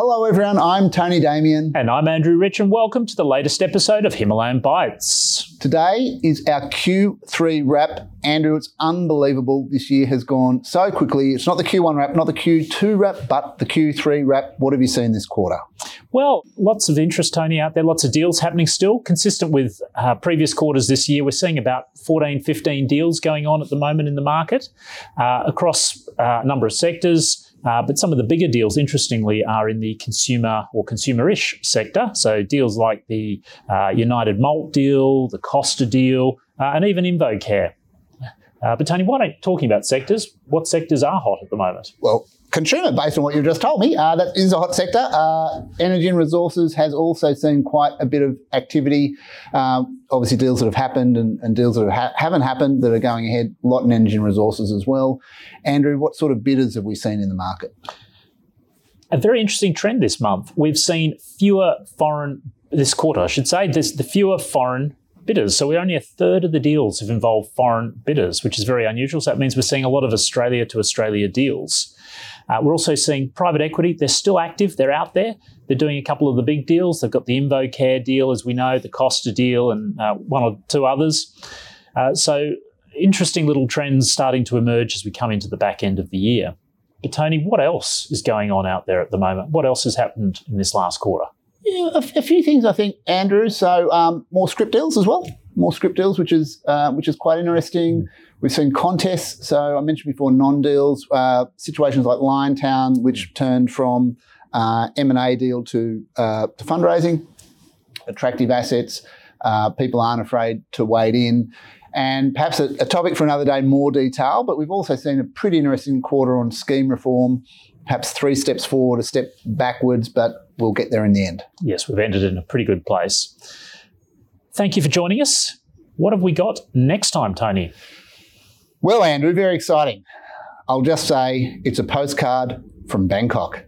everyone. I'm Tony Damian. And I'm Andrew Rich, and welcome to the latest episode of Himalayan Bites. Today is our Q3 wrap. Andrew, it's unbelievable. This year has gone so quickly. It's not the Q1 wrap, not the Q2 wrap, but the Q3 wrap. What have you seen this quarter? Well, lots of interest, Tony, out there, lots of deals happening still, consistent with uh, previous quarters this year. We're seeing about 14, 15 deals going on at the moment in the market uh, across uh, a number of sectors. Uh, but some of the bigger deals, interestingly, are in the consumer or consumer-ish sector. So deals like the uh, United Malt deal, the Costa deal, uh, and even InvoCare. Uh, but Tony, why don't you talking about sectors? What sectors are hot at the moment? Well, consumer, based on what you've just told me, uh, that is a hot sector. Uh, energy and resources has also seen quite a bit of activity. Um, obviously, deals that have happened and, and deals that ha- haven't happened that are going ahead. A lot in energy and resources as well. Andrew, what sort of bidders have we seen in the market? A very interesting trend this month. We've seen fewer foreign this quarter, I should say. There's the fewer foreign bidders. So we're only a third of the deals have involved foreign bidders, which is very unusual. So that means we're seeing a lot of Australia to Australia deals. Uh, we're also seeing private equity. They're still active. They're out there. They're doing a couple of the big deals. They've got the InvoCare deal, as we know, the Costa deal, and uh, one or two others. Uh, so interesting little trends starting to emerge as we come into the back end of the year. But Tony, what else is going on out there at the moment? What else has happened in this last quarter? Yeah, a, f- a few things I think, Andrew. So um, more script deals as well. More script deals, which is uh, which is quite interesting. We've seen contests. So I mentioned before non-deals uh, situations like Liontown, which turned from uh, M and A deal to uh, to fundraising. Attractive assets. Uh, people aren't afraid to wade in. And perhaps a, a topic for another day, more detail. But we've also seen a pretty interesting quarter on scheme reform. Perhaps three steps forward, a step backwards, but we'll get there in the end. Yes, we've ended in a pretty good place. Thank you for joining us. What have we got next time, Tony? Well, Andrew, very exciting. I'll just say it's a postcard from Bangkok.